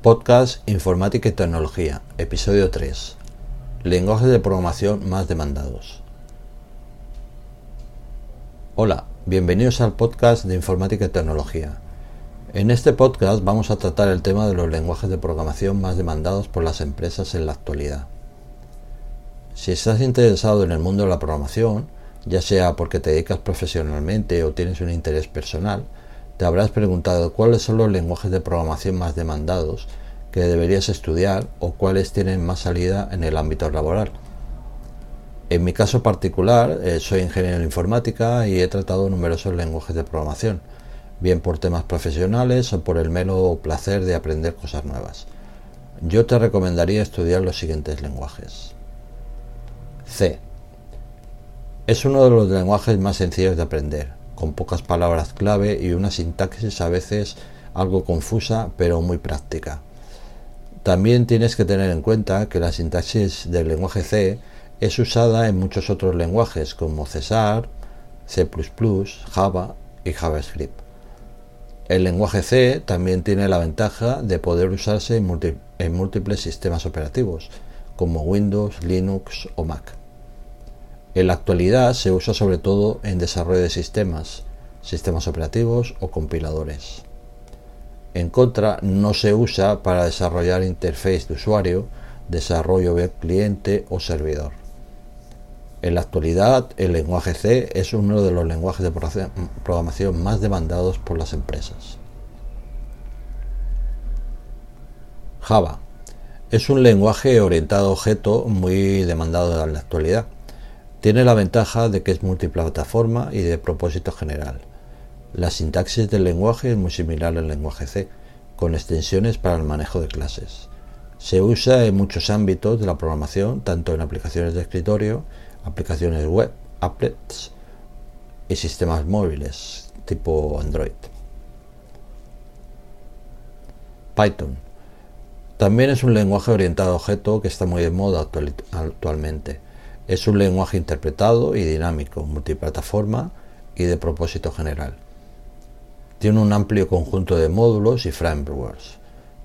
Podcast Informática y Tecnología, episodio 3. Lenguajes de programación más demandados. Hola, bienvenidos al podcast de Informática y Tecnología. En este podcast vamos a tratar el tema de los lenguajes de programación más demandados por las empresas en la actualidad. Si estás interesado en el mundo de la programación, ya sea porque te dedicas profesionalmente o tienes un interés personal, te habrás preguntado cuáles son los lenguajes de programación más demandados que deberías estudiar o cuáles tienen más salida en el ámbito laboral. En mi caso particular, eh, soy ingeniero en informática y he tratado numerosos lenguajes de programación, bien por temas profesionales o por el mero placer de aprender cosas nuevas. Yo te recomendaría estudiar los siguientes lenguajes. C. Es uno de los lenguajes más sencillos de aprender con pocas palabras clave y una sintaxis a veces algo confusa pero muy práctica. También tienes que tener en cuenta que la sintaxis del lenguaje C es usada en muchos otros lenguajes como Cesar, C++, Java y JavaScript. El lenguaje C también tiene la ventaja de poder usarse en, en múltiples sistemas operativos como Windows, Linux o Mac. En la actualidad se usa sobre todo en desarrollo de sistemas, sistemas operativos o compiladores. En contra, no se usa para desarrollar interface de usuario, desarrollo web cliente o servidor. En la actualidad, el lenguaje C es uno de los lenguajes de programación más demandados por las empresas. Java es un lenguaje orientado a objeto muy demandado en la actualidad tiene la ventaja de que es multiplataforma y de propósito general. La sintaxis del lenguaje es muy similar al lenguaje C, con extensiones para el manejo de clases. Se usa en muchos ámbitos de la programación, tanto en aplicaciones de escritorio, aplicaciones web, applets y sistemas móviles tipo Android. Python. También es un lenguaje orientado a objeto que está muy de moda actualmente es un lenguaje interpretado y dinámico, multiplataforma y de propósito general. Tiene un amplio conjunto de módulos y frameworks.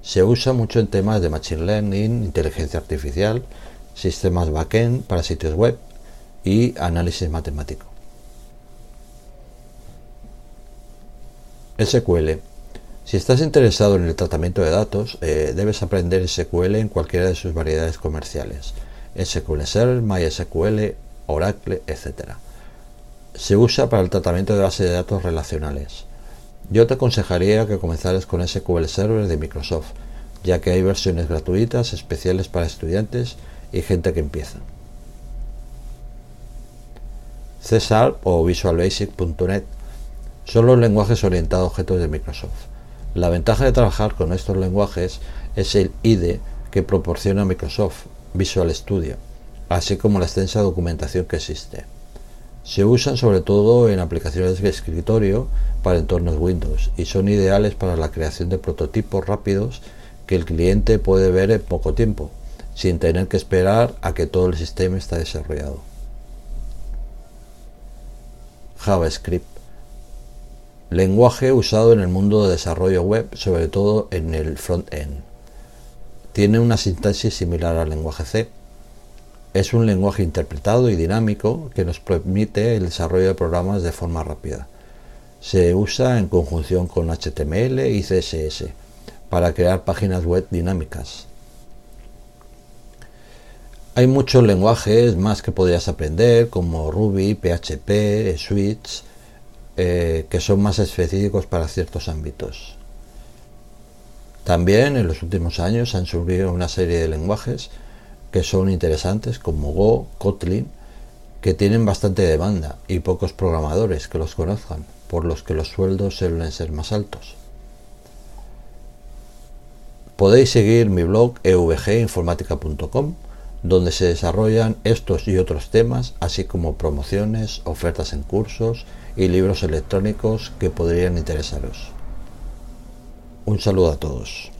Se usa mucho en temas de Machine Learning, inteligencia artificial, sistemas backend para sitios web y análisis matemático. SQL. Si estás interesado en el tratamiento de datos, eh, debes aprender SQL en cualquiera de sus variedades comerciales. SQL Server, MySQL, Oracle, etc. Se usa para el tratamiento de bases de datos relacionales. Yo te aconsejaría que comenzaras con SQL Server de Microsoft, ya que hay versiones gratuitas especiales para estudiantes y gente que empieza. C o VisualBasic.net son los lenguajes orientados a objetos de Microsoft. La ventaja de trabajar con estos lenguajes es el IDE que proporciona Microsoft, Visual Studio, así como la extensa documentación que existe. Se usan sobre todo en aplicaciones de escritorio para entornos Windows y son ideales para la creación de prototipos rápidos que el cliente puede ver en poco tiempo, sin tener que esperar a que todo el sistema esté desarrollado. JavaScript. Lenguaje usado en el mundo de desarrollo web, sobre todo en el front-end. Tiene una sintaxis similar al lenguaje C. Es un lenguaje interpretado y dinámico que nos permite el desarrollo de programas de forma rápida. Se usa en conjunción con HTML y CSS para crear páginas web dinámicas. Hay muchos lenguajes más que podrías aprender, como Ruby, PHP, Switch, eh, que son más específicos para ciertos ámbitos. También en los últimos años han surgido una serie de lenguajes que son interesantes como Go, Kotlin, que tienen bastante demanda y pocos programadores que los conozcan, por los que los sueldos suelen ser más altos. Podéis seguir mi blog evginformática.com, donde se desarrollan estos y otros temas, así como promociones, ofertas en cursos y libros electrónicos que podrían interesaros. Un saludo a todos.